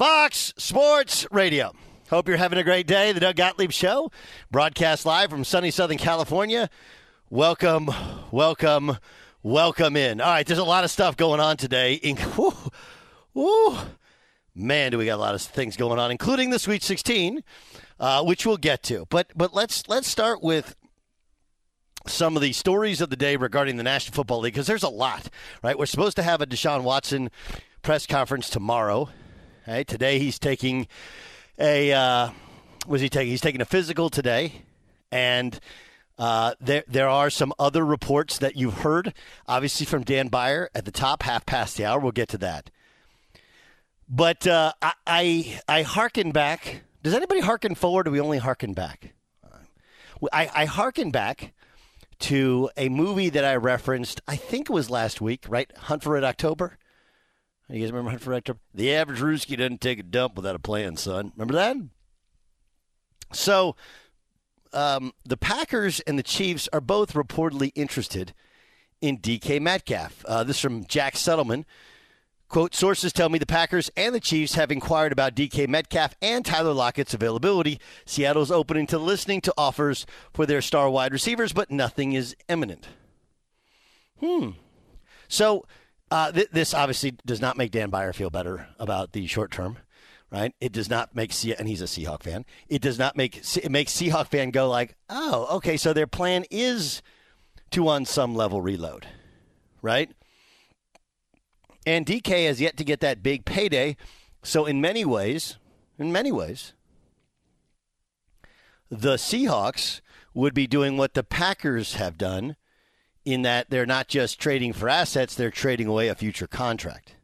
Fox Sports Radio. Hope you're having a great day. The Doug Gottlieb Show, broadcast live from sunny Southern California. Welcome, welcome, welcome in. All right, there's a lot of stuff going on today. In, whew, whew. Man, do we got a lot of things going on, including the Sweet 16, uh, which we'll get to. But but let's let's start with some of the stories of the day regarding the National Football League because there's a lot, right? We're supposed to have a Deshaun Watson press conference tomorrow. Right? Today he's taking a uh, was he taking? He's taking a physical today, and uh, there there are some other reports that you've heard, obviously from Dan Beyer at the top, half past the hour. We'll get to that. But uh, I, I I hearken back. Does anybody hearken forward, or we only hearken back? I, I hearken back to a movie that I referenced. I think it was last week, right? Hunt for Red October. You guys remember Hunt for Red October? The average Ruski doesn't take a dump without a plan, son. Remember that? So, um, the Packers and the Chiefs are both reportedly interested in DK Metcalf. Uh, this from Jack Settleman. Quote, sources tell me the Packers and the Chiefs have inquired about DK Metcalf and Tyler Lockett's availability. Seattle's opening to listening to offers for their star wide receivers, but nothing is imminent. Hmm. So uh, th- this obviously does not make Dan Beyer feel better about the short term, right? It does not make Se- and he's a Seahawk fan. It does not make it makes Seahawk fan go like, oh, okay, so their plan is to on some level reload, right? And DK has yet to get that big payday. So in many ways, in many ways, the Seahawks would be doing what the Packers have done in that they're not just trading for assets, they're trading away a future contract.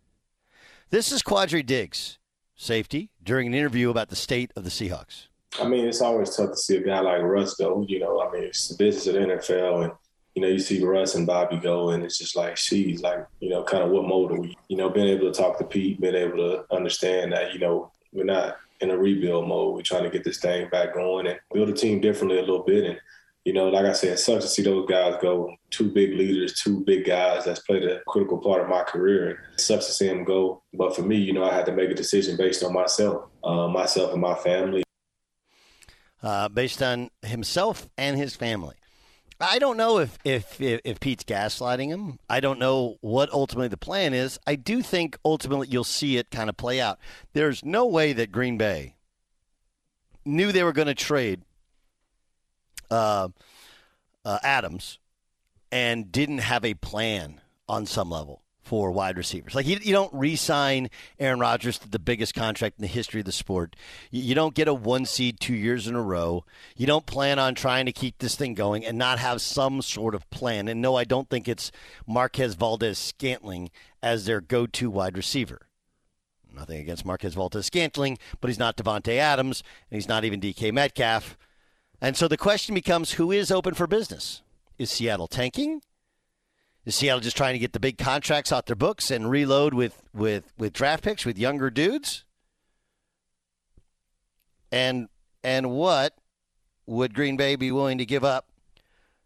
This is Quandre Diggs, safety, during an interview about the state of the Seahawks. I mean, it's always tough to see a guy like Russ go. You know, I mean, it's the business of the NFL, and you know, you see Russ and Bobby go, and it's just like, she's like, you know, kind of what mode are we? You know, being able to talk to Pete, being able to understand that, you know, we're not in a rebuild mode. We're trying to get this thing back going and build a team differently a little bit. And you know, like I said, it sucks to see those guys go. Two big leaders, two big guys that's played a critical part of my career. It sucks to see them go. But for me, you know, I had to make a decision based on myself, uh, myself and my family. Uh, based on himself and his family. I don't know if, if, if if Pete's gaslighting him. I don't know what ultimately the plan is. I do think ultimately you'll see it kind of play out. There's no way that Green Bay knew they were going to trade uh, uh, Adams and didn't have a plan on some level for wide receivers. Like you, you don't re-sign Aaron Rodgers to the biggest contract in the history of the sport. You, you don't get a one seed two years in a row. You don't plan on trying to keep this thing going and not have some sort of plan. And no, I don't think it's Marquez Valdes Scantling as their go-to wide receiver. Nothing against Marquez Valdes Scantling, but he's not Davante Adams, and he's not even DK Metcalf. And so the question becomes who is open for business? Is Seattle tanking? Is Seattle just trying to get the big contracts off their books and reload with, with, with draft picks with younger dudes? And and what would Green Bay be willing to give up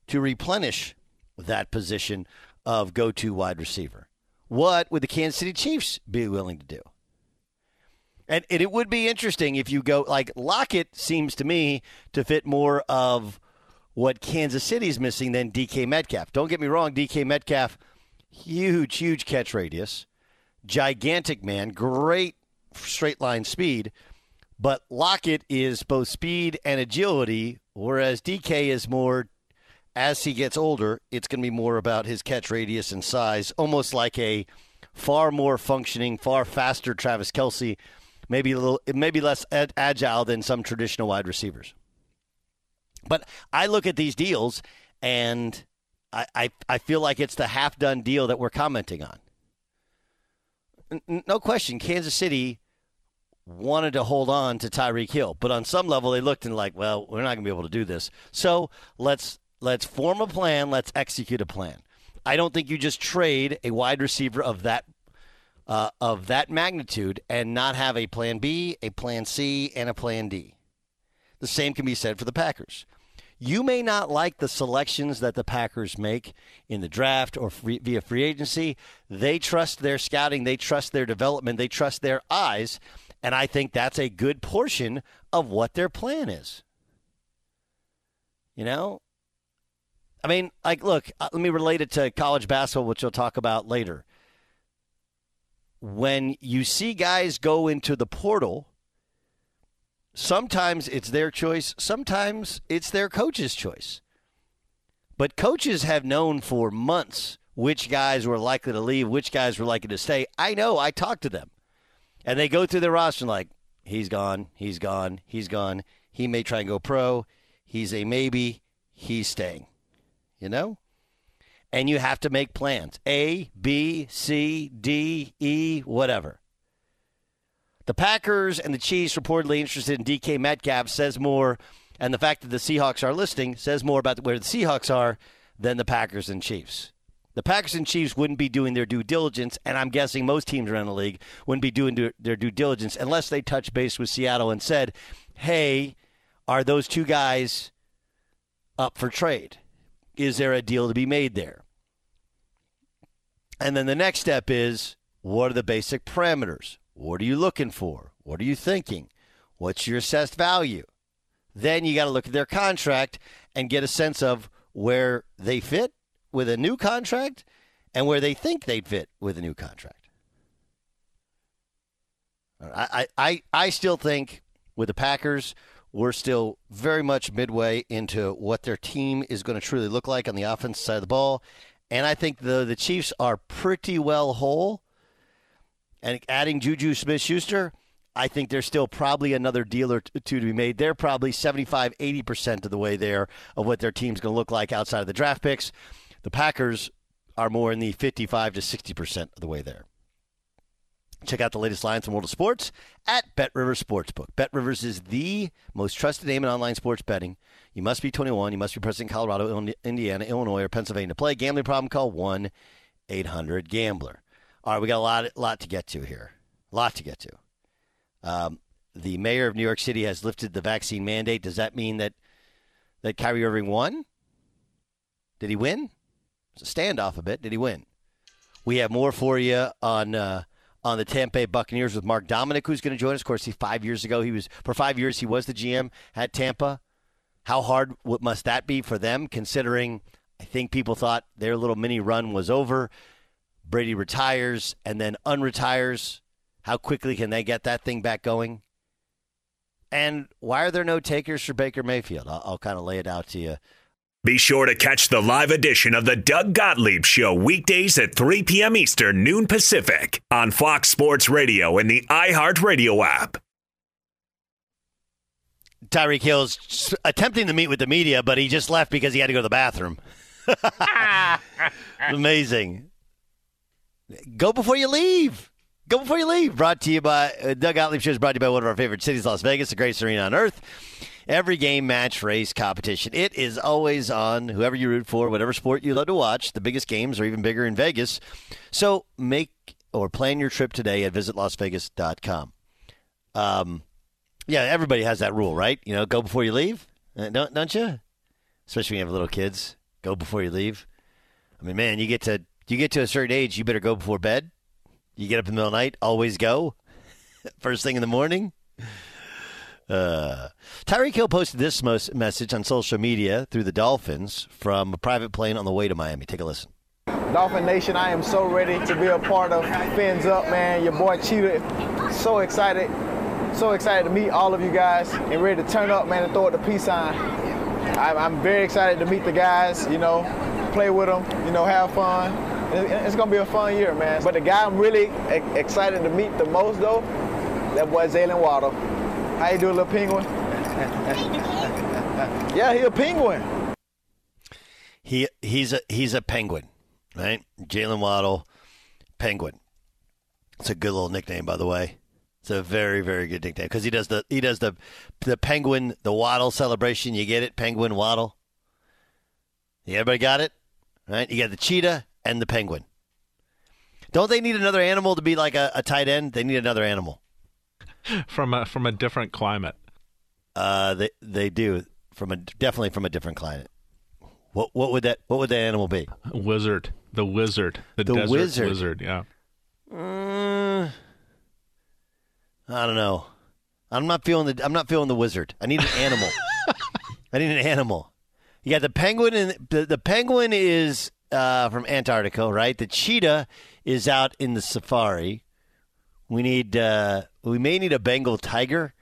to replenish that position of go to wide receiver? What would the Kansas City Chiefs be willing to do? And, it would be interesting if you go like Lockett seems to me to fit more of what Kansas City's missing than DK Metcalf. Don't get me wrong, DK Metcalf, huge, huge catch radius, gigantic man, great straight line speed. But Lockett is both speed and agility, whereas DK is more as he gets older, it's going to be more about his catch radius and size, almost like a far more functioning, far faster Travis Kelce maybe a little, maybe less agile than some traditional wide receivers. But I look at these deals and I, I, I feel like it's the half done deal that we're commenting on. N- no question, Kansas City wanted to hold on to Tyreek Hill, but on some level they looked and like, well, we're not going to be able to do this. So let's let's form a plan. Let's execute a plan. I don't think you just trade a wide receiver of that uh, of that magnitude and not have a plan B, a plan C, and a plan D. The same can be said for the Packers. You may not like the selections that the Packers make in the draft or free, via free agency. They trust their scouting, they trust their development, they trust their eyes, and I think that's a good portion of what their plan is. You know? I mean, like, look, uh, let me relate it to college basketball, which we'll talk about later. When you see guys go into the portal, sometimes it's their choice, sometimes it's their coach's choice. But coaches have known for months which guys were likely to leave, which guys were likely to stay. I know, I talked to them. And they go through their roster like, he's gone, he's gone, he's gone. He may try and go pro. He's a maybe, he's staying. You know? And you have to make plans A, B, C, D, E, whatever. The Packers and the Chiefs reportedly interested in DK Metcalf says more, and the fact that the Seahawks are listing says more about where the Seahawks are than the Packers and Chiefs. The Packers and Chiefs wouldn't be doing their due diligence, and I'm guessing most teams around the league wouldn't be doing their due diligence unless they touched base with Seattle and said, hey, are those two guys up for trade? Is there a deal to be made there? And then the next step is what are the basic parameters? What are you looking for? What are you thinking? What's your assessed value? Then you got to look at their contract and get a sense of where they fit with a new contract and where they think they'd fit with a new contract. I, I, I still think with the Packers, we're still very much midway into what their team is going to truly look like on the offense side of the ball. And I think the, the Chiefs are pretty well whole. And adding Juju Smith Schuster, I think there's still probably another deal or two to be made. They're probably 75, 80% of the way there of what their team's going to look like outside of the draft picks. The Packers are more in the 55 to 60% of the way there. Check out the latest lines from World of Sports at Bet Rivers Sportsbook. Bet Rivers is the most trusted name in online sports betting. You must be 21. You must be present in Colorado, Indiana, Illinois, or Pennsylvania to play. Gambling problem? Call 1 800 Gambler. All right, we got a lot, lot to get to here. A lot to get to. Um, the mayor of New York City has lifted the vaccine mandate. Does that mean that that Kyrie Irving won? Did he win? It's a standoff a bit. Did he win? We have more for you on uh, on the Tampa Bay Buccaneers with Mark Dominik, who's going to join us. Of course, he five years ago he was for five years he was the GM at Tampa. How hard must that be for them, considering I think people thought their little mini run was over. Brady retires and then unretires. How quickly can they get that thing back going? And why are there no takers for Baker Mayfield? I'll, I'll kind of lay it out to you be sure to catch the live edition of the Doug Gottlieb Show weekdays at 3 p.m. Eastern, noon Pacific on Fox Sports Radio and the iHeartRadio app. Tyreek Hill's attempting to meet with the media, but he just left because he had to go to the bathroom. Amazing. Go before you leave. Go before you leave. Brought to you by uh, Doug Gottlieb Show is brought to you by one of our favorite cities, Las Vegas, the greatest arena on earth every game, match, race, competition. It is always on, whoever you root for, whatever sport you love to watch. The biggest games are even bigger in Vegas. So make or plan your trip today at visitlasvegas.com. Um, yeah, everybody has that rule, right? You know, go before you leave, uh, don't don't you? Especially when you have little kids, go before you leave. I mean, man, you get to you get to a certain age, you better go before bed. You get up in the middle of the night, always go. First thing in the morning. Uh, Tyreek Hill posted this message on social media through the Dolphins from a private plane on the way to Miami. Take a listen. Dolphin Nation, I am so ready to be a part of Fins Up, man. Your boy Cheetah, so excited, so excited to meet all of you guys and ready to turn up, man, and throw it the peace sign. I'm very excited to meet the guys, you know, play with them, you know, have fun. It's gonna be a fun year, man. But the guy I'm really excited to meet the most, though, that boy Jaylen Waddle. How you doing, little penguin? yeah, he a penguin. He he's a he's a penguin, right? Jaylen Waddle, penguin. It's a good little nickname, by the way. It's a very, very good nickname because he does the he does the the penguin the waddle celebration. You get it, penguin waddle. Everybody got it, right? You got the cheetah and the penguin. Don't they need another animal to be like a, a tight end? They need another animal. From a from a different climate. Uh, they they do from a definitely from a different climate. What what would that what would that animal be? Wizard, the wizard, the, The desert wizard. wizard. Yeah, Mm, I don't know. I'm not feeling the I'm not feeling the wizard. I need an animal. I need an animal. You got the penguin and the, the penguin is uh, from Antarctica, right? The cheetah is out in the safari. We need uh, we may need a Bengal tiger,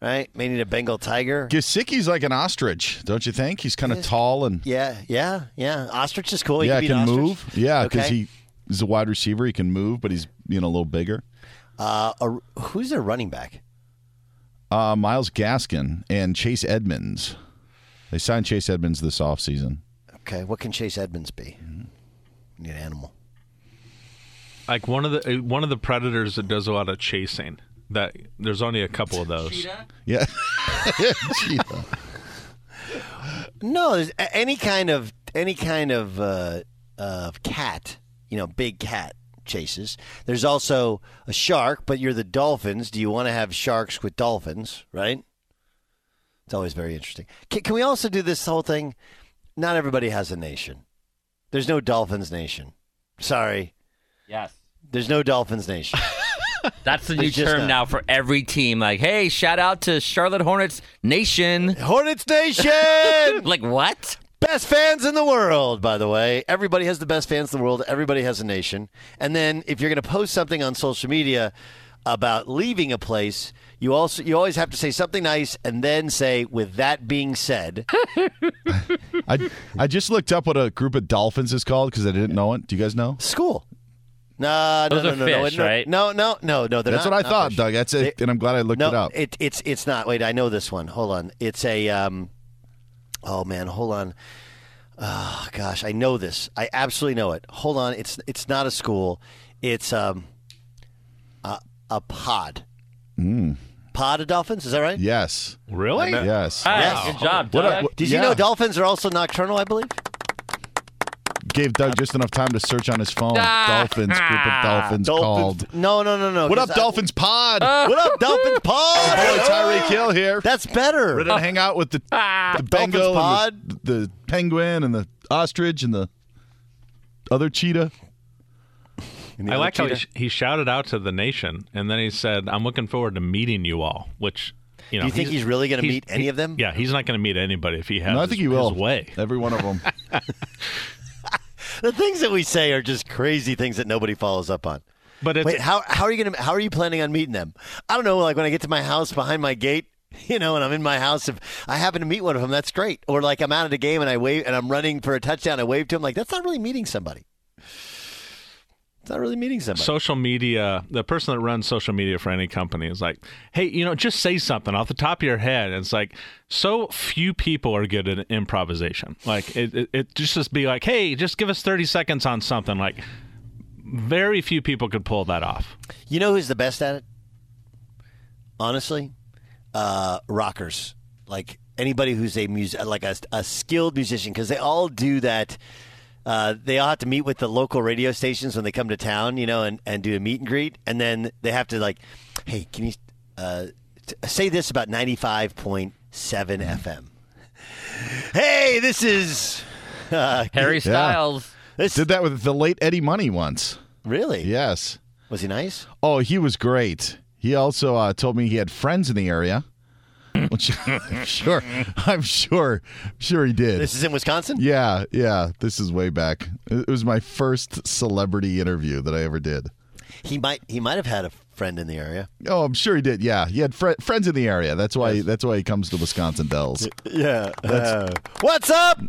right? May need a Bengal tiger. Gesicki's like an ostrich, don't you think? He's kind of tall and Yeah, yeah, yeah. Ostrich is cool. He yeah, be can move. Yeah, because Okay. he he's a wide receiver. He can move, but he's you know a little bigger. Uh, a, who's their running back? Uh, Myles Gaskin and Chase Edmonds. They signed Chase Edmonds this offseason. Okay, what can Chase Edmonds be? We need an animal. Like one of the uh, one of the predators that does a lot of chasing. That there's only a couple of those. Yeah, Cheetah. No, there's a- any kind of any kind of uh, uh, cat, you know, big cat chases. There's also a shark, but you're the dolphins. Do you want to have sharks with dolphins? Right? It's always very interesting. Can, can we also do this whole thing? Not everybody has a nation. There's no dolphins nation. Sorry, Yes. There's no dolphins nation. That's the new It's just term not. now for every team. Like, hey, shout out to Charlotte Hornets Nation. Hornets Nation. Like, what? Best fans in the world, by the way. Everybody has the best fans in the world. Everybody has a nation. And then if you're going to post something on social media about leaving a place, you also you always have to say something nice and then say with that being said. I I just looked up what a group of dolphins is called because I didn't know it. Do you guys know? school. No, no, Those no, are no, no, fish, no, right? No, no, no, no. They're That's not- what I not thought, fish. Doug. That's it, They- and I'm glad I looked no, it up. it's it's not. Wait, I know this one. Hold on. It's a um. Oh man, hold on. Oh gosh, I know this. I absolutely know it. Hold on. It's it's not a school. It's um. A, a pod. Pod of dolphins. Is that right? yes, Really? yes. All right, Yes. good job, What Doug. a- Did you Yeah. know dolphins are also nocturnal? I believe. Gave Doug just enough time to search on his phone. Ah. Dolphins, group of ah. dolphins, called. No, no, no, no. What up, 'cause I- Dolphins Pod? Ah. What up, Dolphins pod? Boy, Tyreek Hill here. That's better. Ready to hang out with the, ah. the Dolphins Bengal, pod? and the, the penguin, and the ostrich, and the other cheetah. I like how he, sh- he shouted out to the nation, and then he said, "I'm looking forward to meeting you all." Which, you know, Do you think he's really gonna he's- meet any of them? Yeah, he's not going to meet anybody if he has. No, I think his, he will. his way. Every one of them. The things that we say are just crazy things that nobody follows up on. But it's Wait, how how are you gonna how are you planning on meeting them? I don't know. Like when I get to my house behind my gate, you know, and I'm in my house, if I happen to meet one of them, that's great. Or like I'm out at a game and I wave and I'm running for a touchdown, I wave to him. Like that's not really meeting somebody. It's not really meeting somebody. social media. The person that runs social media for any company is like, "Hey, you know, just say something off the top of your head." And it's like so few people are good at improvisation. Like it, it, it just just be like, "Hey, just give us 30 seconds on something." Like very few people could pull that off. You know who's the best at it? Honestly, uh, rockers. Like anybody who's a music, like a, a skilled musician, because they all do that. Uh, they all have to meet with the local radio stations when they come to town, you know, and, and do a meet and greet, and then they have to like, hey, can you uh, t- say this about ninety five point seven FM? Hey, this is uh, Harry Styles. this Did that with the late Eddie Money once. really? Yes. Was he nice? Oh, he was great. He also uh, told me he had friends in the area. Sure, I'm sure, sure he did. This is in Wisconsin. yeah, yeah. This is way back. It was my first celebrity interview that I ever did. He might he might have had a friend in the area. Oh, I'm sure he did. Yeah, he had fri friends in the area. That's why. That's why he comes to Wisconsin Dells. Yeah. what's up?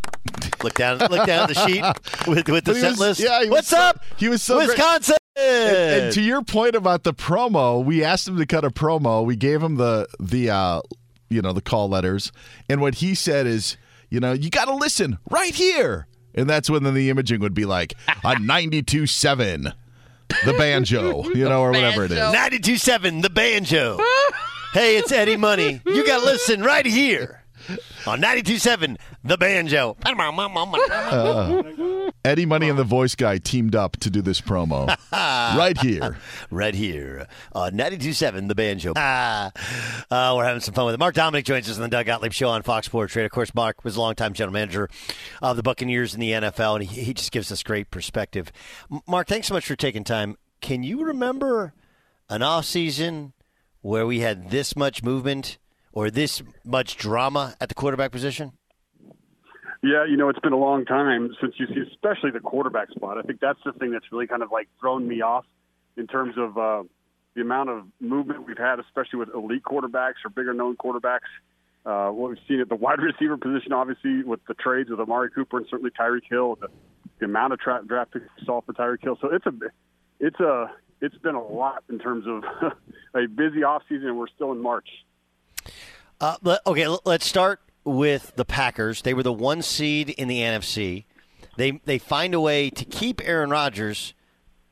Look down. Look down at the sheet with with the set was- list. yeah, he was what's so- up? he was so great. Wisconsin. And, and to your point about the promo, we asked him to cut a promo. We gave him the the uh, you know the call letters, and what he said is, you know, you got to listen right here, and that's when then the imaging would be like a ninety two seven. the banjo, you know, or whatever it is. 92.7 The Banjo. hey, it's Eddie Money. You got to listen right here on 92.7 The Banjo. Eddie Money and the voice guy teamed up to do this promo right here. right here on 92.7 The Banjo. Ah, uh, we're having some fun with it. Mark Dominik joins us on the Doug Gottlieb Show on Fox Sports Radio. Of course, Mark was a longtime general manager of the Buccaneers in the NFL, and he, he just gives us great perspective. Mark, thanks so much for taking time. Can you remember an off season where we had this much movement or this much drama at the quarterback position? Yeah, you know, it's been a long time since you see, especially the quarterback spot. I think that's the thing that's really kind of like thrown me off in terms of uh, the amount of movement we've had, especially with elite quarterbacks or bigger known quarterbacks. Uh, what we've seen at the wide receiver position, obviously, with the trades with Amari Cooper and certainly Tyreek Hill, the, the amount of tra- draft picks we saw for Tyreek Hill. So it's a, it's a, it's been a lot in terms of a busy offseason, and we're still in March. Uh, okay, l- let's start with the Packers. They were the one seed in the NFC. They they find a way to keep Aaron Rodgers,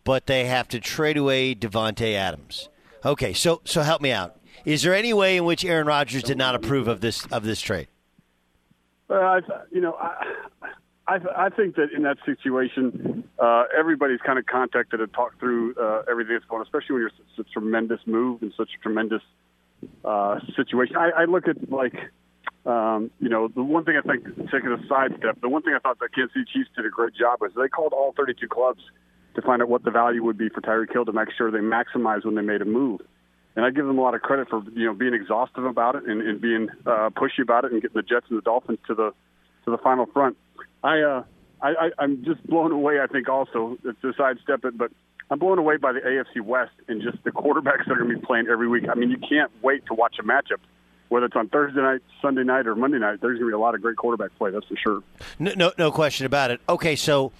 but they have to trade away Davante Adams. Okay, so so help me out. Is there any way in which Aaron Rodgers did not approve of this of this trade? Uh, you know, I, I, I think that in that situation, uh, everybody's kind of contacted and talked through uh, everything that's going on, especially when you're such a tremendous move and such a tremendous uh, situation. I, I look at like, um, you know, the one thing I think, taking a sidestep, the one thing I thought the Kansas City Chiefs did a great job was they called all 32 clubs to find out what the value would be for Tyreek Hill to make sure they maximize when they made a move. And I give them a lot of credit for you know being exhaustive about it and, and being uh, pushy about it and getting the Jets and the Dolphins to the to the final front. I uh, I, I I'm just blown away. I think also to sidestep it, but I'm blown away by the AFC West and just the quarterbacks that are going to be playing every week. I mean, you can't wait to watch a matchup, whether it's on Thursday night, Sunday night, or Monday night. There's going to be a lot of great quarterback play. That's for sure. No, no, no question about it. Okay, so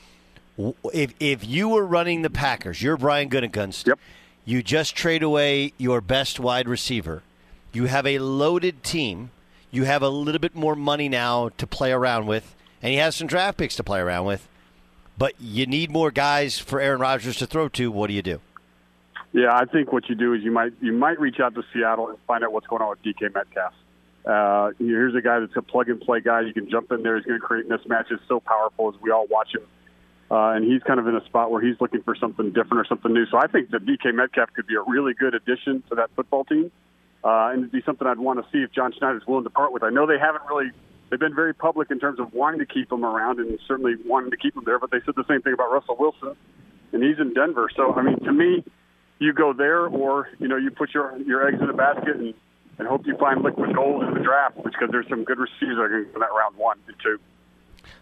if if you were running the Packers, you're Brian Gutekunst. Yep. You just trade away your best wide receiver. You have a loaded team. You have a little bit more money now to play around with, and he has some draft picks to play around with. But you need more guys for Aaron Rodgers to throw to. What do you do? Yeah, I think what you do is you might you might reach out to Seattle and find out what's going on with DK Metcalf. Uh, here's a guy that's a plug and play guy. You can jump in there. He's going to create mismatches so powerful as we all watch him. Uh, and he's kind of in a spot where he's looking for something different or something new. So I think that DK Metcalf could be a really good addition to that football team, uh, and it'd be something I'd want to see if John Schneider's willing to part with. I know they haven't really. They've been very public in terms of wanting to keep him around and certainly wanting to keep him there, but they said the same thing about Russell Wilson, and he's in Denver. So I mean, to me, you go there, or you know, you put your your eggs in a basket and, and hope you find liquid gold in the draft, because there's some good receivers that are going to go in that round one and two.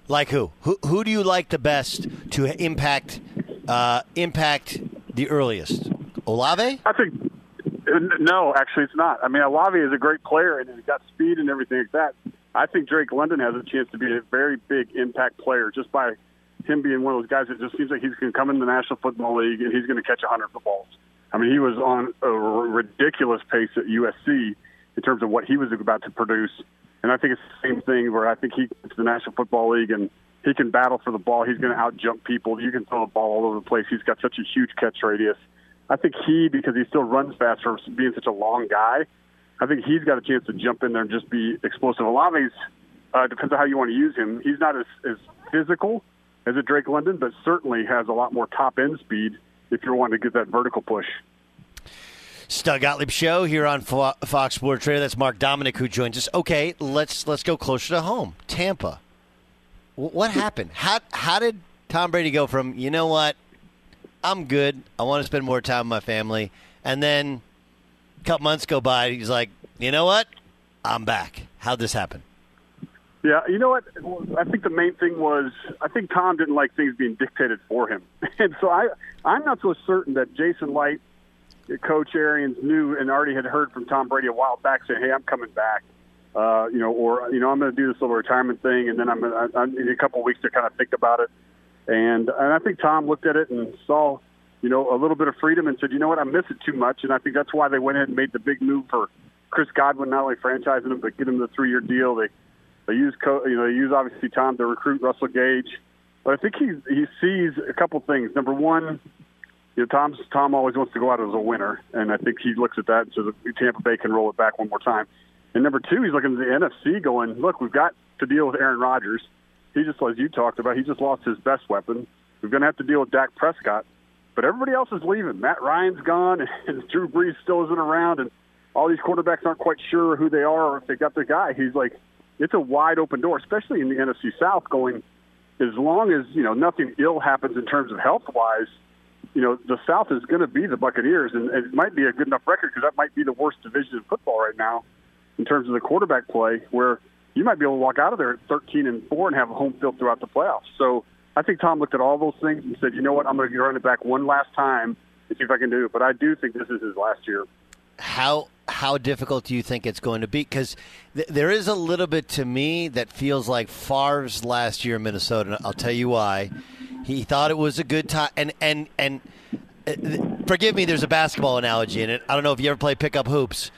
Like who? Who who do you like the best to impact uh, impact the earliest? Olave? I think no, actually, it's not. I mean, Olave is a great player and he's got speed and everything like that. I think Drake London has a chance to be a very big impact player just by him being one of those guys that just seems like he's going to come in the National Football League and he's going to catch 100 footballs. I mean, he was on a ridiculous pace at USC in terms of what he was about to produce. And I think it's the same thing where I think he gets the National Football League and he can battle for the ball. He's going to out jump people. You can throw the ball all over the place. He's got such a huge catch radius. I think he, because he still runs fast for being such a long guy, I think he's got a chance to jump in there and just be explosive. Olave's uh, depends on how you want to use him. He's not as, as physical as a Drake London, but certainly has a lot more top end speed if you're wanting to get that vertical push. Doug Gottlieb show here on Fox Sports Radio. That's Mark Dominik who joins us. Okay, let's let's go closer to home. Tampa. What happened? How how did Tom Brady go from you know what, I'm good. I want to spend more time with my family, and then couple months go by. He's like, you know what, I'm back. How'd this happen? Yeah, you know what? I think the main thing was I think Tom didn't like things being dictated for him, and so I I'm not so certain that Jason Licht, Coach Arians knew and already had heard from Tom Brady a while back saying, "Hey, I'm coming back," uh, you know, or you know, I'm going to do this little retirement thing, and then I'm, gonna, I'm in a couple of weeks to kind of think about it, and and I think Tom looked at it and saw, you know, a little bit of freedom and said, you know what, I miss it too much, and I think that's why they went ahead and made the big move for Chris Godwin, not only franchising him but get him the three year deal. They they use, co- you know, they use obviously Tom to recruit Russell Gage, but I think he he sees a couple things. Number one, you know, Tom's Tom always wants to go out as a winner, and I think he looks at that and says Tampa Bay can roll it back one more time. And number two, he's looking at the NFC, going, look, we've got to deal with Aaron Rodgers. He just, as you talked about, he just lost his best weapon. We're going to have to deal with Dak Prescott, but everybody else is leaving. Matt Ryan's gone, and Drew Brees still isn't around, and all these quarterbacks aren't quite sure who they are or if they got their guy. He's like, it's a wide open door, especially in the NFC South. Going as long as you know nothing ill happens in terms of health wise, you know the South is going to be the Buccaneers, and it might be a good enough record because that might be the worst division in football right now in terms of the quarterback play, where you might be able to walk out of there at 13 and four and have a home field throughout the playoffs. So I think Tom looked at all those things and said, you know what, I'm going to run it back one last time and see if I can do it. But I do think this is his last year. How how difficult do you think it's going to be? Because th- there is a little bit to me that feels like Favre's last year in Minnesota. I'll tell you why. He thought it was a good time, and and and uh, forgive me. There's a basketball analogy in it. I don't know if you ever play pickup hoops.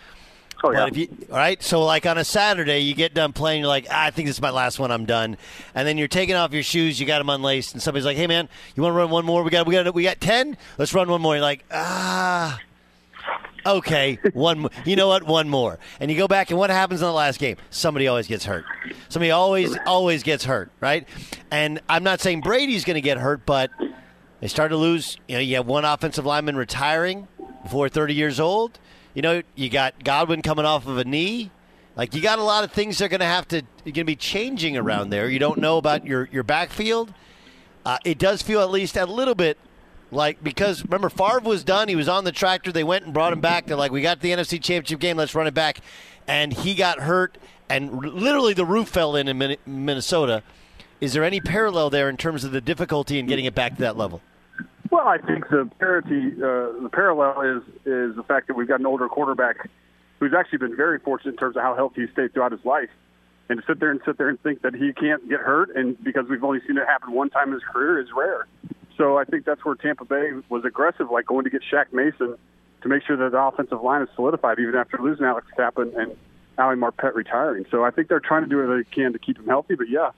Oh yeah. But if you, all right, so like on a Saturday, you get done playing, you're like, ah, I think this is my last one. I'm done. And then you're taking off your shoes, you got them unlaced, and somebody's like, Hey man, you want to run one more? We got, we got, we got ten. Let's run one more. You're like, ah, okay, one. You know what? One more. And you go back, and what happens in the last game? Somebody always gets hurt. Somebody always, always gets hurt, right? And I'm not saying Brady's going to get hurt, but they start to lose. You know, you have one offensive lineman retiring before 30 years old. You know, you got Godwin coming off of a knee. Like you got a lot of things that are going to have to going to be changing around there. You don't know about your your backfield. Uh, it does feel at least a little bit like because remember Favre was done. He was on the tractor. They went and brought him back. They're like, we got the NFC Championship game. Let's run it back. And he got hurt, and literally the roof fell in in Minnesota. Is there any parallel there in terms of the difficulty in getting it back to that level? Well, I think the parity, uh, the parallel is is the fact that we've got an older quarterback who's actually been very fortunate in terms of how healthy he's stayed throughout his life. And to sit there and sit there and think that he can't get hurt, and because we've only seen it happen one time in his career, is rare. So I think that's where Tampa Bay was aggressive, like going to get Shaq Mason to make sure that the offensive line is solidified, even after losing Alex Cappa and Ali Marpet retiring. So I think they're trying to do what they can to keep him healthy. But yeah,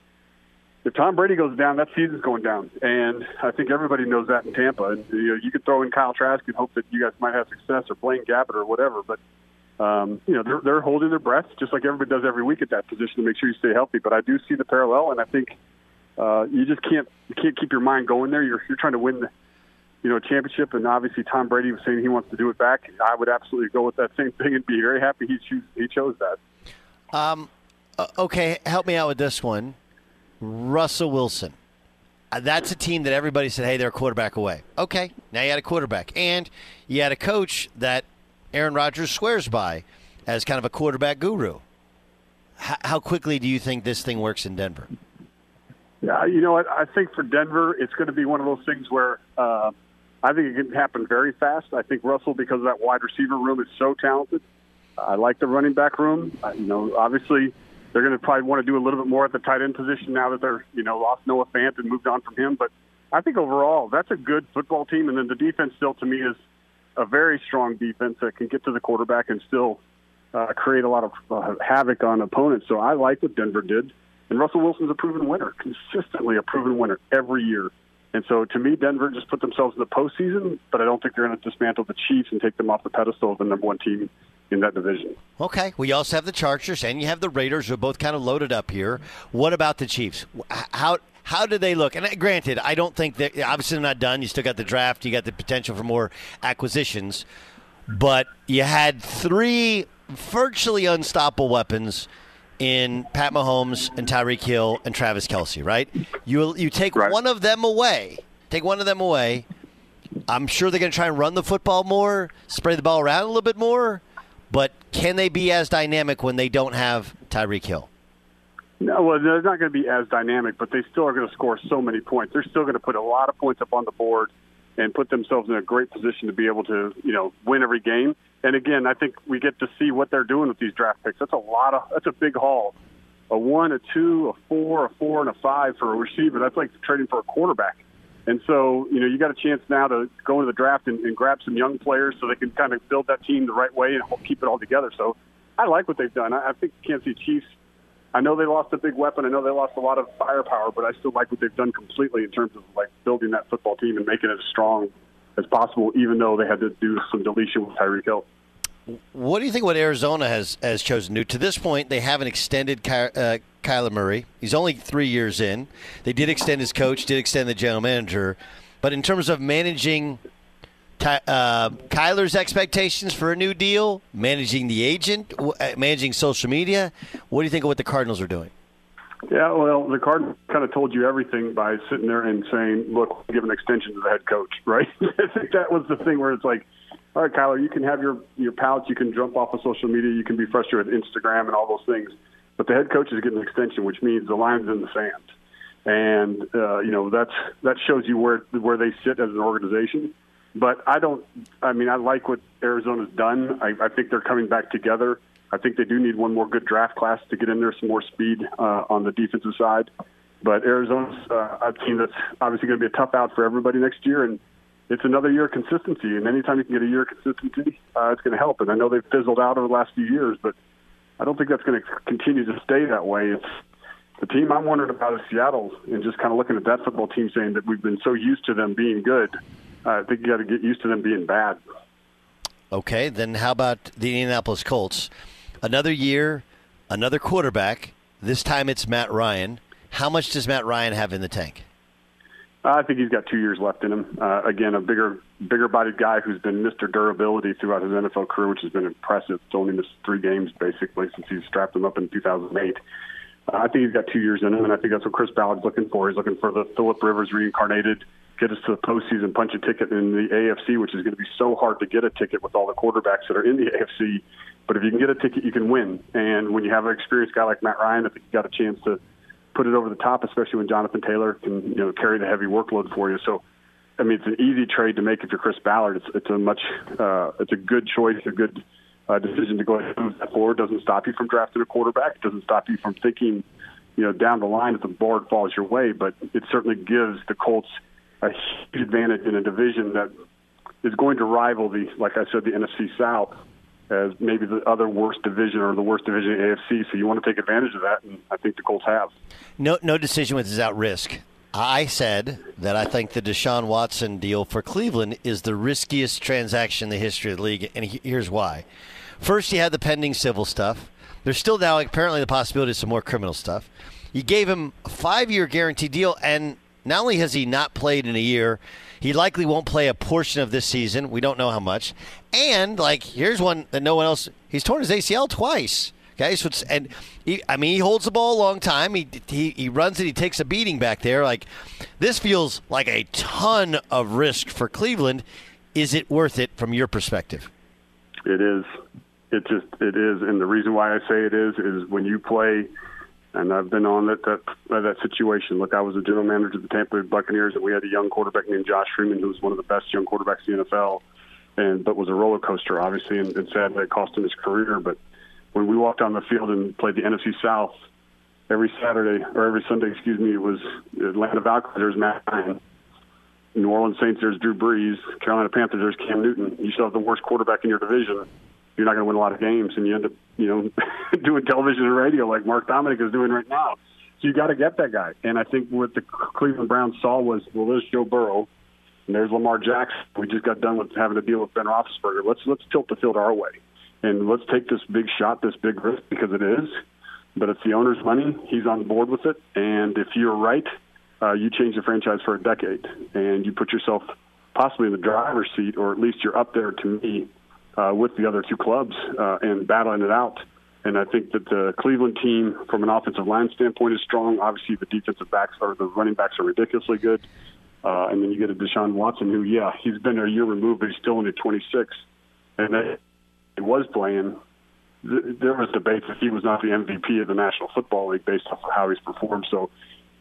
if Tom Brady goes down, that season's going down, and I think everybody knows that in Tampa. And you know, you could throw in Kyle Trask and hope that you guys might have success, or Blaine Gabbert, or whatever. But um, you know, they're they're holding their breath, just like everybody does every week at that position to make sure you stay healthy. But I do see the parallel, and I think uh, you just can't you can't keep your mind going there. You're you're trying to win the you know championship, and obviously Tom Brady was saying he wants to do it back. I would absolutely go with that same thing and be very happy he choose, he chose that. Um, uh, okay, help me out with this one. Russell Wilson. Uh, That's a team that everybody said, hey, they're a quarterback away. Okay, now you had a quarterback. And you had a coach that Aaron Rodgers swears by as kind of a quarterback guru. H- how quickly do you think this thing works in Denver? Yeah, you know what? I think for Denver, it's going to be one of those things where uh, I think it can happen very fast. I think Russell, because of that wide receiver room, is so talented. I like the running back room. You know, obviously they're going to probably want to do a little bit more at the tight end position now that they're you know lost Noah Fant and moved on from him. But I think overall that's a good football team, and then the defense still to me is a very strong defense that can get to the quarterback and still uh, create a lot of uh, havoc on opponents. So I like what Denver did. And Russell Wilson's a proven winner, consistently a proven winner every year. And so to me, Denver just put themselves in the postseason, but I don't think they're going to dismantle the Chiefs and take them off the pedestal of the number one team in that division. Okay, we also have the Chargers and you have the Raiders who are both kind of loaded up here. What about the Chiefs? How how do they look? And uh, granted, I don't think that obviously they're not done. You still got the draft. You got the potential for more acquisitions, but you had three virtually unstoppable weapons in Pat Mahomes and Tyreek Hill and Travis Kelce. Right? You you take one of them away. Take one of them away. I'm sure they're going to try and run the football more, spray the ball around a little bit more. But can they be as dynamic when they don't have Tyreek Hill? No, well, they're not going to be as dynamic, but they still are going to score so many points. They're still going to put a lot of points up on the board and put themselves in a great position to be able to, you know, win every game. And again, I think we get to see what they're doing with these draft picks. That's a lot of that's a big haul. A one, a two, a four, a four, and a five for a receiver. That's like trading for a quarterback. And so, you know, you got a chance now to go into the draft and, and grab some young players so they can kind of build that team the right way and keep it all together. So I like what they've done. I, I think Kansas City Chiefs, I know they lost a big weapon. I know they lost a lot of firepower, but I still like what they've done completely in terms of like building that football team and making it a strong as possible, even though they had to do some deletion with Tyreek Hill. What do you think what Arizona has, has chosen to do? To this point, they haven't extended Ky- uh, Kyler Murray. He's only three years in. They did extend his coach, did extend the general manager. But in terms of managing Ty, uh, Kyler's expectations for a new deal, managing the agent, w- uh, managing social media, what do you think of what the Cardinals are doing? Yeah, well, the Cardinals kind of told you everything by sitting there and saying, "Look, give an extension to the head coach." Right? I think that was the thing where it's like, "All right, Kyler, you can have your your pouts, you can jump off of social media, you can be frustrated with Instagram and all those things, but the head coach is getting an extension, which means the line's in the sand." And uh, you know that's that shows you where where they sit as an organization. But I don't. I mean, I like what Arizona's done. I, I think they're coming back together. I think they do need one more good draft class to get in there, some more speed uh, on the defensive side. But Arizona's uh, a team that's obviously going to be a tough out for everybody next year, and it's another year of consistency. And anytime you can get a year of consistency, uh, it's going to help. And I know they've fizzled out over the last few years, but I don't think that's going to continue to stay that way. It's the team I'm wondering about is Seattle, and just kind of looking at that football team, saying that we've been so used to them being good. Uh, I think you got to get used to them being bad. Okay, then how about the Indianapolis Colts? Another year, another quarterback. This time it's Matt Ryan. How much does Matt Ryan have in the tank? I think he's got two years left in him. Uh, again, a bigger, bigger-bodied guy who's been Mr. Durability throughout his NFL career, which has been impressive. It's only missed three games basically since he strapped him up in 2008. Uh, I think he's got two years in him, and I think that's what Chris Ballard's looking for. He's looking for the Philip Rivers reincarnated, get us to the postseason, punch a ticket in the AFC, which is going to be so hard to get a ticket with all the quarterbacks that are in the AFC. But if you can get a ticket, you can win. And when you have an experienced guy like Matt Ryan, I think you got a chance to put it over the top, especially when Jonathan Taylor can you know carry the heavy workload for you. So, I mean, it's an easy trade to make if you're Chris Ballard. It's it's a much uh, it's a good choice, a good uh, decision to go ahead and move that forward. Doesn't stop you from drafting a quarterback. It doesn't stop you from thinking, you know, down the line if the board falls your way. But it certainly gives the Colts a huge advantage in a division that is going to rival the, like I said, the NFC South as maybe the other worst division or the worst division in AFC. So you want to take advantage of that, and I think the Colts have. No, no decision without risk. I said that I think the Deshaun Watson deal for Cleveland is the riskiest transaction in the history of the league, and here's why. First, you had the pending civil stuff. There's still now apparently the possibility of some more criminal stuff. You gave him a five-year guaranteed deal, and not only has he not played in a year, he likely won't play a portion of this season. We don't know how much. And like, here's one that no one else. He's torn his ACL twice. Okay, so it's and he, I mean he holds the ball a long time. He, he he runs it. He takes a beating back there. Like this feels like a ton of risk for Cleveland. Is it worth it from your perspective? It is. It just it is, and the reason why I say it is is when you play and I've been on that that that situation. Look, I was a general manager of the Tampa Bay Buccaneers, and we had a young quarterback named Josh Freeman, who was one of the best young quarterbacks in the NFL, and but was a roller coaster, obviously, and, and sadly it cost him his career. But when we walked on the field and played the NFC South every Saturday or every Sunday, excuse me, it was Atlanta Falcons. There's Matt Ryan. New Orleans Saints, there's Drew Brees. Carolina Panthers, there's Cam Newton. You still have the worst quarterback in your division you're not going to win a lot of games, and you end up, you know, doing television and radio like Mark Dominik is doing right now. So you got to get that guy. And I think what the Cleveland Browns saw was, well, there's Joe Burrow, and there's Lamar Jackson. We just got done with having to deal with Ben Roethlisberger. Let's let's tilt the field our way, and let's take this big shot, this big risk because it is. But it's the owner's money. He's on board with it, and if you're right, uh, you change the franchise for a decade, and you put yourself possibly in the driver's seat, or at least you're up there to me uh, with the other two clubs uh, and battling it out. And I think that the Cleveland team, from an offensive line standpoint, is strong. Obviously, the defensive backs or the running backs are ridiculously good. Uh, and then you get a Deshaun Watson, who, yeah, he's been a year removed, but he's still only 26. And he was playing. There was debate that he was not the MVP of the National Football League based off of how he's performed. So,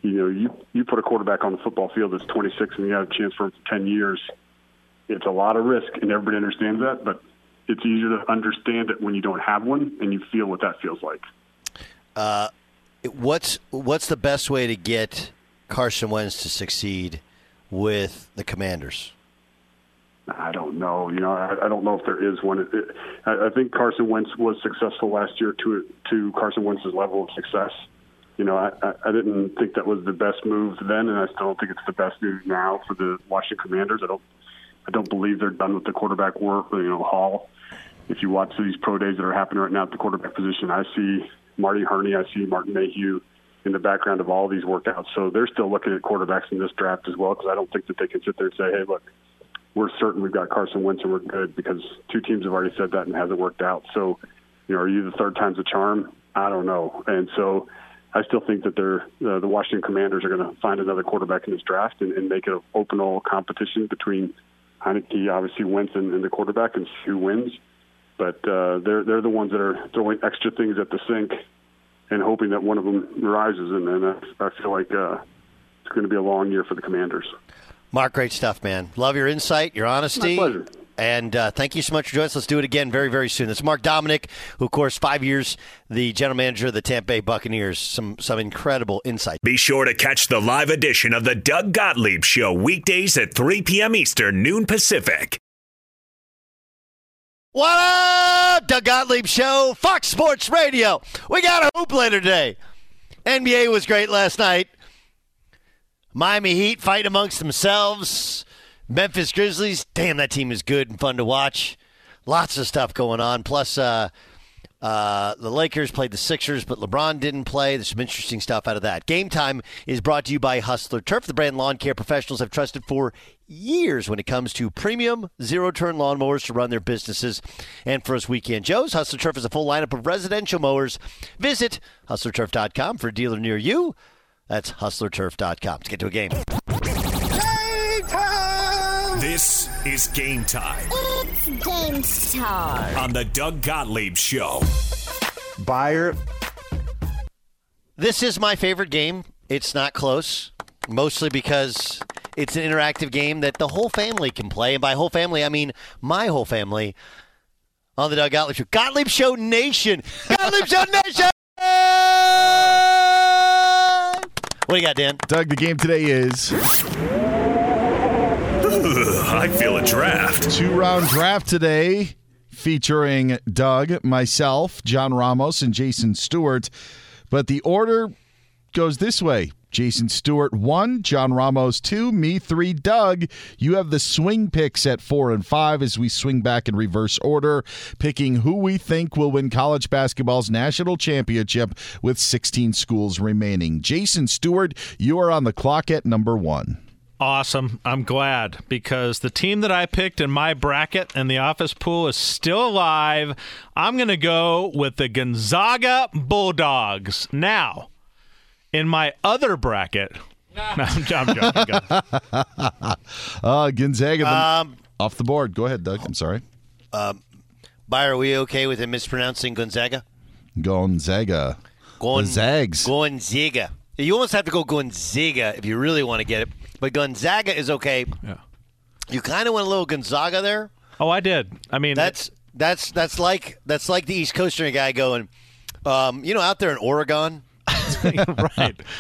you know, you you put a quarterback on the football field that's 26 and you have a chance for him for 10 years. It's a lot of risk, and everybody understands that. But it's easier to understand it when you don't have one and you feel what that feels like. Uh, what's what's the best way to get Carson Wentz to succeed with the Commanders? I don't know. You know, I, I don't know if there is one. It, it, I, I think Carson Wentz was successful last year to to Carson Wentz's level of success. You know, I, I didn't think that was the best move then, and I still don't think it's the best move now for the Washington Commanders. I don't I don't believe they're done with the quarterback work. You know, Hall. If you watch these pro days that are happening right now at the quarterback position, I see Marty Hurney, I see Martin Mayhew in the background of all these workouts. So they're still looking at quarterbacks in this draft as well because I don't think that they can sit there and say, hey, look, we're certain we've got Carson Wentz and we're good because two teams have already said that and it hasn't worked out. So, you know, are you the third time's a charm? I don't know. And so I still think that they're uh, the Washington Commanders are going to find another quarterback in this draft and, and make it an open all competition between Heinicke, obviously Wentz, and, and the quarterback, and see who wins. But uh, they're they're the ones that are throwing extra things at the sink and hoping that one of them rises. And then I, I feel like uh, it's going to be a long year for the Commanders. Mark, great stuff, man. Love your insight, your honesty. My pleasure. And uh, thank you so much for joining us. Let's do it again very, very soon. That's Mark Dominik, who, of course, five years the general manager of the Tampa Bay Buccaneers. Some some incredible insight. Be sure to catch the live edition of the Doug Gottlieb Show weekdays at 3 p.m. Eastern, noon Pacific. What up, Doug Gottlieb Show, Fox Sports Radio. We got a hoop later today. NBA was great last night. Miami Heat fighting amongst themselves. Memphis Grizzlies, damn, that team is good and fun to watch. Lots of stuff going on. Plus, uh, uh, the Lakers played the Sixers, but LeBron didn't play. There's some interesting stuff out of that. Game time is brought to you by Hustler Turf, the brand lawn care professionals have trusted for years when it comes to premium zero turn lawnmowers to run their businesses. And for us weekend Joes, Hustler Turf is a full lineup of residential mowers. Visit hustlerturf.com for a dealer near you. That's hustlerturf.com. Let's get to a game. Is game time It's game time. on the Doug Gottlieb Show. Beyer. This is my favorite game. It's not close, mostly because it's an interactive game that the whole family can play. And by whole family, I mean my whole family on the Doug Gottlieb Show. Gottlieb Show Nation! Gottlieb Show Nation! What do you got, Dan? Doug, the game today is I feel a draft. two round draft today featuring Doug, myself, John Ramos, and Jason Stewart. But the order goes this way. Jason Stewart one, John Ramos two, me three, Doug. You have the swing picks at four and five as we swing back in reverse order, picking who we think will win college basketball's national championship with 16 schools remaining. Jason Stewart, you are on the clock at number one. Awesome. I'm glad because the team that I picked in my bracket and the office pool is still alive. I'm going to go with the Gonzaga Bulldogs. Now, in my other bracket, no, I'm, I'm joking. Uh, Gonzaga the- Um, off the board. Go ahead, Doug. I'm sorry. Byron, are we okay with him mispronouncing Gonzaga? Gonzaga. Gon- The Zags. Gonzaga. You almost have to go Gonzaga if you really want to get it. But Gonzaga is okay. Yeah. You kind of went a little Gonzaga there. Oh, I did. I mean, That's that's that's like that's like the East Coaster guy going, um, you know, out there in Oregon. right.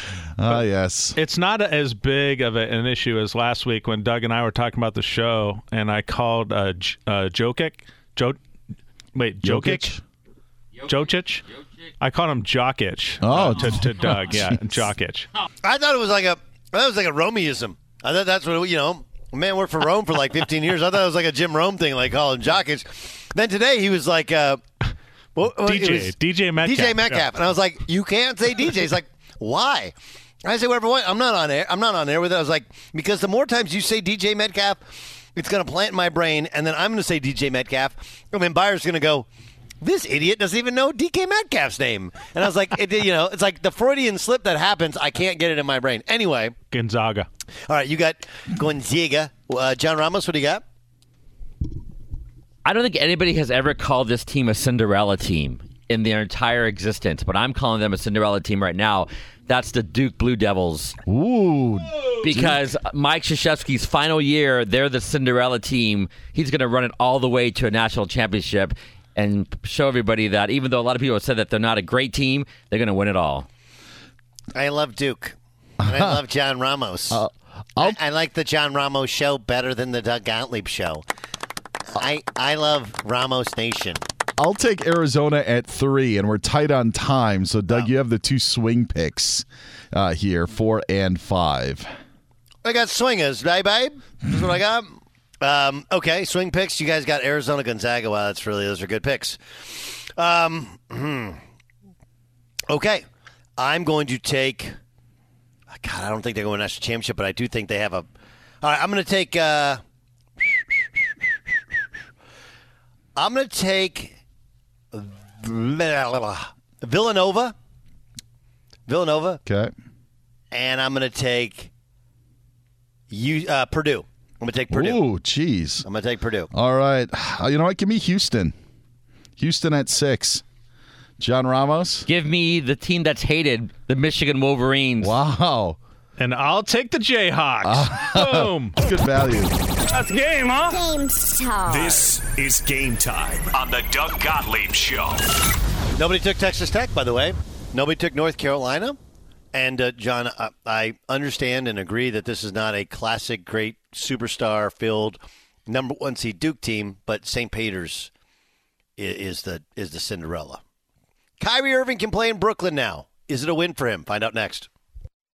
Ah, yes. It's not as big of a, an issue as last week when Doug and I were talking about the show, and I called uh, J- uh, Jokic. Jo- wait, Jokic? Jokic? I called him Jokic. Oh. uh, to, to Doug. Yeah, Jokic. I thought it was like a that was like a Romeism. I thought that's what you know. a Man worked for Rome for like 15 years. I thought it was like a Jim Rome thing, like calling Jokic. Then today he was like, uh, DJ, DJ Metcalf. DJ Metcalf, and I was like, you can't say DJ. He's like, why? I say whatever. What? I'm not on air. I'm not on air with it. I was like, because the more times you say DJ Metcalf, it's going to plant in my brain, and then I'm going to say DJ Metcalf, and then Beyer's going to go. This idiot doesn't even know DK Metcalf's name, and I was like, it, you know, it's like the Freudian slip that happens. I can't get it in my brain. Anyway, Gonzaga. all right, you got Gonzaga. Uh, John Ramos, what do you got? I don't think anybody has ever called this team a Cinderella team in their entire existence, but I'm calling them a Cinderella team right now. That's the Duke Blue Devils. Ooh. Because Mike Krzyzewski's final year, they're the Cinderella team. He's going to run it all the way to a national championship and show everybody that even though a lot of people have said that they're not a great team, they're going to win it all. I love Duke. And I love John Ramos. I, I like the John Ramos show better than the Doug Gottlieb show. I I love Ramos Nation. I'll take Arizona at three, and we're tight on time. So, Doug, you have the two swing picks uh, here, four and five. I got swingers, right, babe? That's what I got. Um, okay, swing picks. You guys got Arizona Gonzaga. Wow, that's really those are good picks. Um, hmm. okay, I'm going to take. God, I don't think they're going to national championship, but I do think they have a. All right, I'm going to take. Uh, I'm going to take Villanova. Villanova, Okay. and I'm going to take you uh, Purdue. I'm going to take Purdue. Ooh, jeez. I'm going to take Purdue. All right. Uh, You know what? Give me Houston. Houston at six. John Ramos. Give me the team that's hated, the Michigan Wolverines. Wow. And I'll take the Jayhawks. Boom. Good value. That's game, huh? Game start. This is game time on the Doug Gottlieb Show. Nobody took Texas Tech, by the way. Nobody took North Carolina. And uh, John, I, I understand and agree that this is not a classic, great superstar filled number one seed Duke team, but St. Peter's is, the is the Cinderella. Kyrie Irving can play in Brooklyn now. Is it a win for him? Find out next.